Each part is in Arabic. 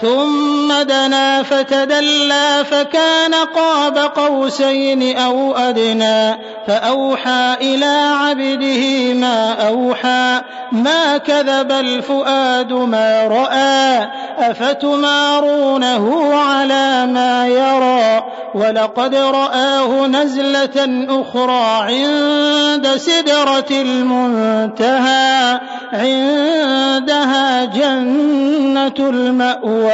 ثم دنا فتدلى فكان قاب قوسين أو أدنى فأوحى إلى عبده ما أوحى ما كذب الفؤاد ما رأى أفتمارونه على ما يرى ولقد رآه نزلة أخرى عند سدرة المنتهى عندها جنة المأوى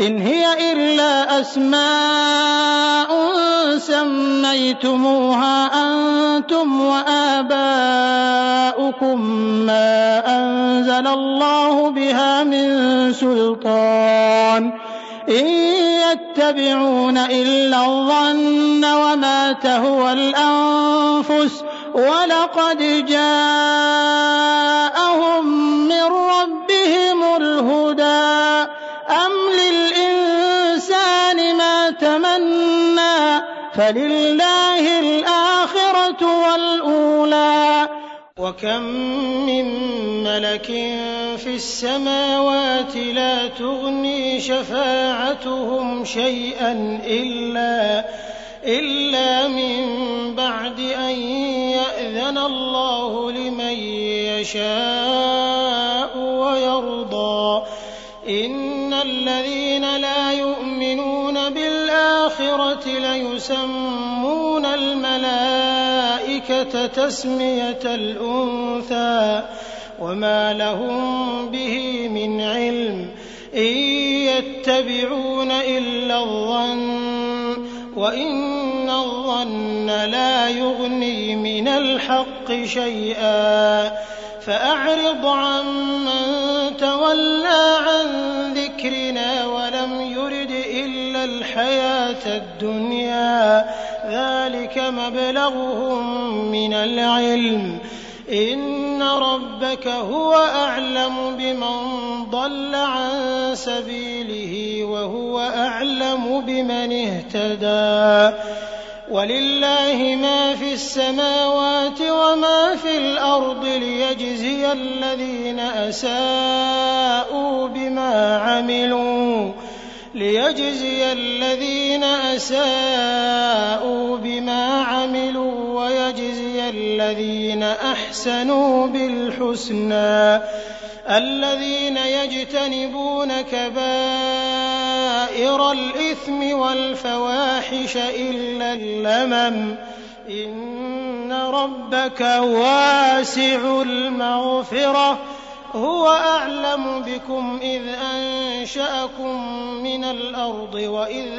إن هي إلا أسماء سميتموها أنتم وآباؤكم ما أنزل الله بها من سلطان. إن يتبعون إلا الظن وما تهوى الأنفس. ولقد جاءهم فلله الآخرة والأولى وكم من ملك في السماوات لا تغني شفاعتهم شيئا إلا إلا من بعد أن يأذن الله لمن يشاء ويرضى إن الذين لا ليسمون الملائكة تسمية الأنثى وما لهم به من علم إن يتبعون إلا الظن وإن الظن لا يغني من الحق شيئا فأعرض عمن تولى عن ذكرنا ولم يرد الحياة الدنيا ذلك مبلغهم من العلم. إن ربك هو أعلم بمن ضل عن سبيله وهو أعلم بمن اهتدى. ولله ما في السماوات وما في الأرض ليجزي الذين أساءوا بما عملوا. ليجزي الذين أساءوا بما عملوا ويجزي الذين أحسنوا بالحسنى الذين يجتنبون كبائر الإثم والفواحش إلا اللمم إن ربك واسع المغفرة هو أعلم بكم إذ أنشأكم من الأرض وإذ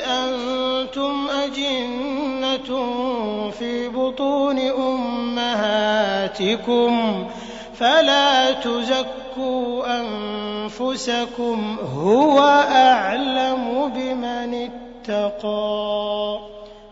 أنتم أجنة في بطون أمهاتكم فلا تزكوا أنفسكم هو أعلم بمن اتقى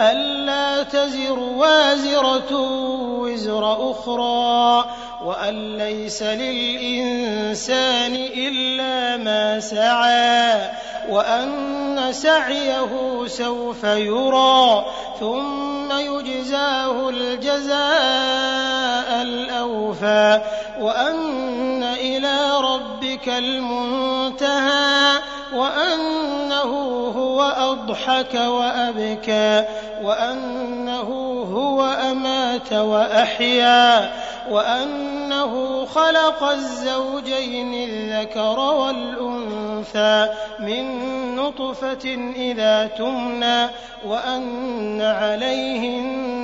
ألا تزر وازرة وزر أخرى وأن ليس للإنسان إلا ما سعى وأن سعيه سوف يرى ثم يجزاه الجزاء الأوفى وأن إلى ربك المنتهى. وأنه هو أضحك وأبكى وأنه هو أمات وأحيا وأنه خلق الزوجين الذكر والأنثى من نطفة إذا تمنى وأن عليه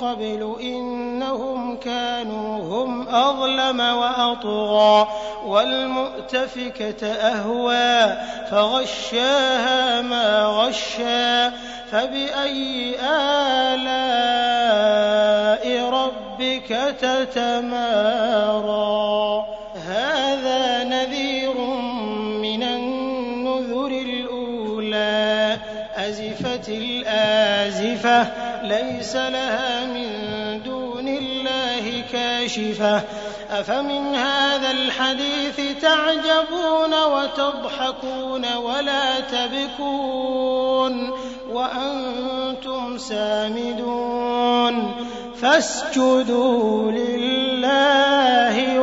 قبل إنهم كانوا هم أظلم وأطغى والمؤتفكة أهوى فغشاها ما غشى فبأي آلاء ربك تتمارى؟ هذا الآزفة ليس لها من دون الله كاشفة. أفمن هذا الحديث تعجبون وتضحكون ولا تبكون وأنتم سامدون. فاسجدوا لله